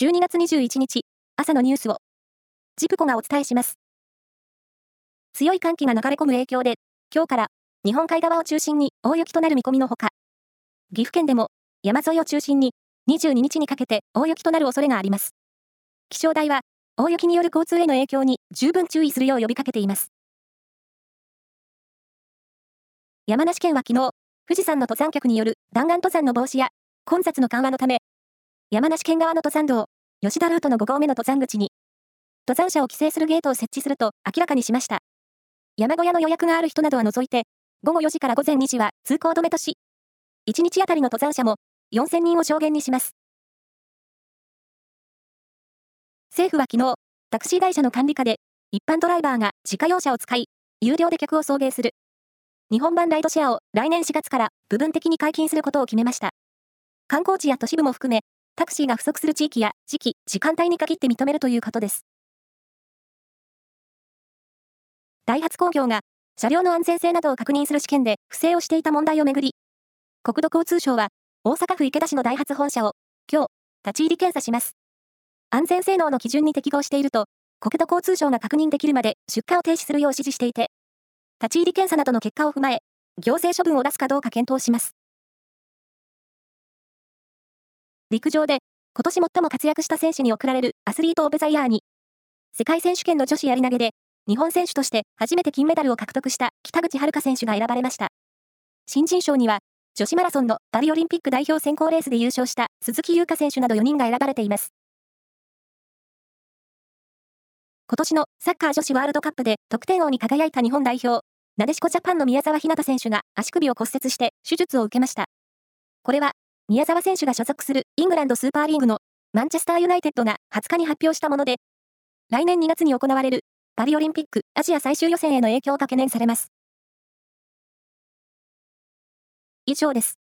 12月21日、朝のニュースを、ジプコがお伝えします。強い寒気が流れ込む影響で、今日から日本海側を中心に大雪となる見込みのほか、岐阜県でも山沿いを中心に22日にかけて大雪となる恐れがあります。気象台は大雪による交通への影響に十分注意するよう呼びかけています。山梨県は昨日、富士山の登山客による弾丸登山の防止や混雑の緩和のため、山梨県側の登山道、吉田ルートの5合目の登山口に、登山者を規制するゲートを設置すると明らかにしました。山小屋の予約がある人などは除いて、午後4時から午前2時は通行止めとし、1日あたりの登山者も4000人を上限にします。政府は昨日、タクシー会社の管理下で、一般ドライバーが自家用車を使い、有料で客を送迎する。日本版ライドシェアを来年4月から部分的に解禁することを決めました。観光地や都市部も含め、タクシーが不足する地域や時期、時間帯に限って認めるということです。ダイハツ工業が車両の安全性などを確認する試験で不正をしていた問題をめぐり、国土交通省は大阪府池田市のダイハツ本社を今日、立ち入り検査します。安全性能の基準に適合していると、国土交通省が確認できるまで出荷を停止するよう指示していて、立ち入り検査などの結果を踏まえ、行政処分を出すかどうか検討します。陸上で、今年最も活躍した選手に贈られるアスリート・オブ・ザ・イヤーに、世界選手権の女子やり投げで日本選手として初めて金メダルを獲得した北口榛花選手が選ばれました。新人賞には、女子マラソンのパリオリンピック代表選考レースで優勝した鈴木優花選手など4人が選ばれています。今年のサッカー女子ワールドカップで得点王に輝いた日本代表、なでしこジャパンの宮沢ひなた選手が足首を骨折して手術を受けました。これは、宮沢選手が所属するイングランドスーパーリーグのマンチェスターユナイテッドが20日に発表したもので、来年2月に行われるパリオリンピックアジア最終予選への影響が懸念されます。以上です。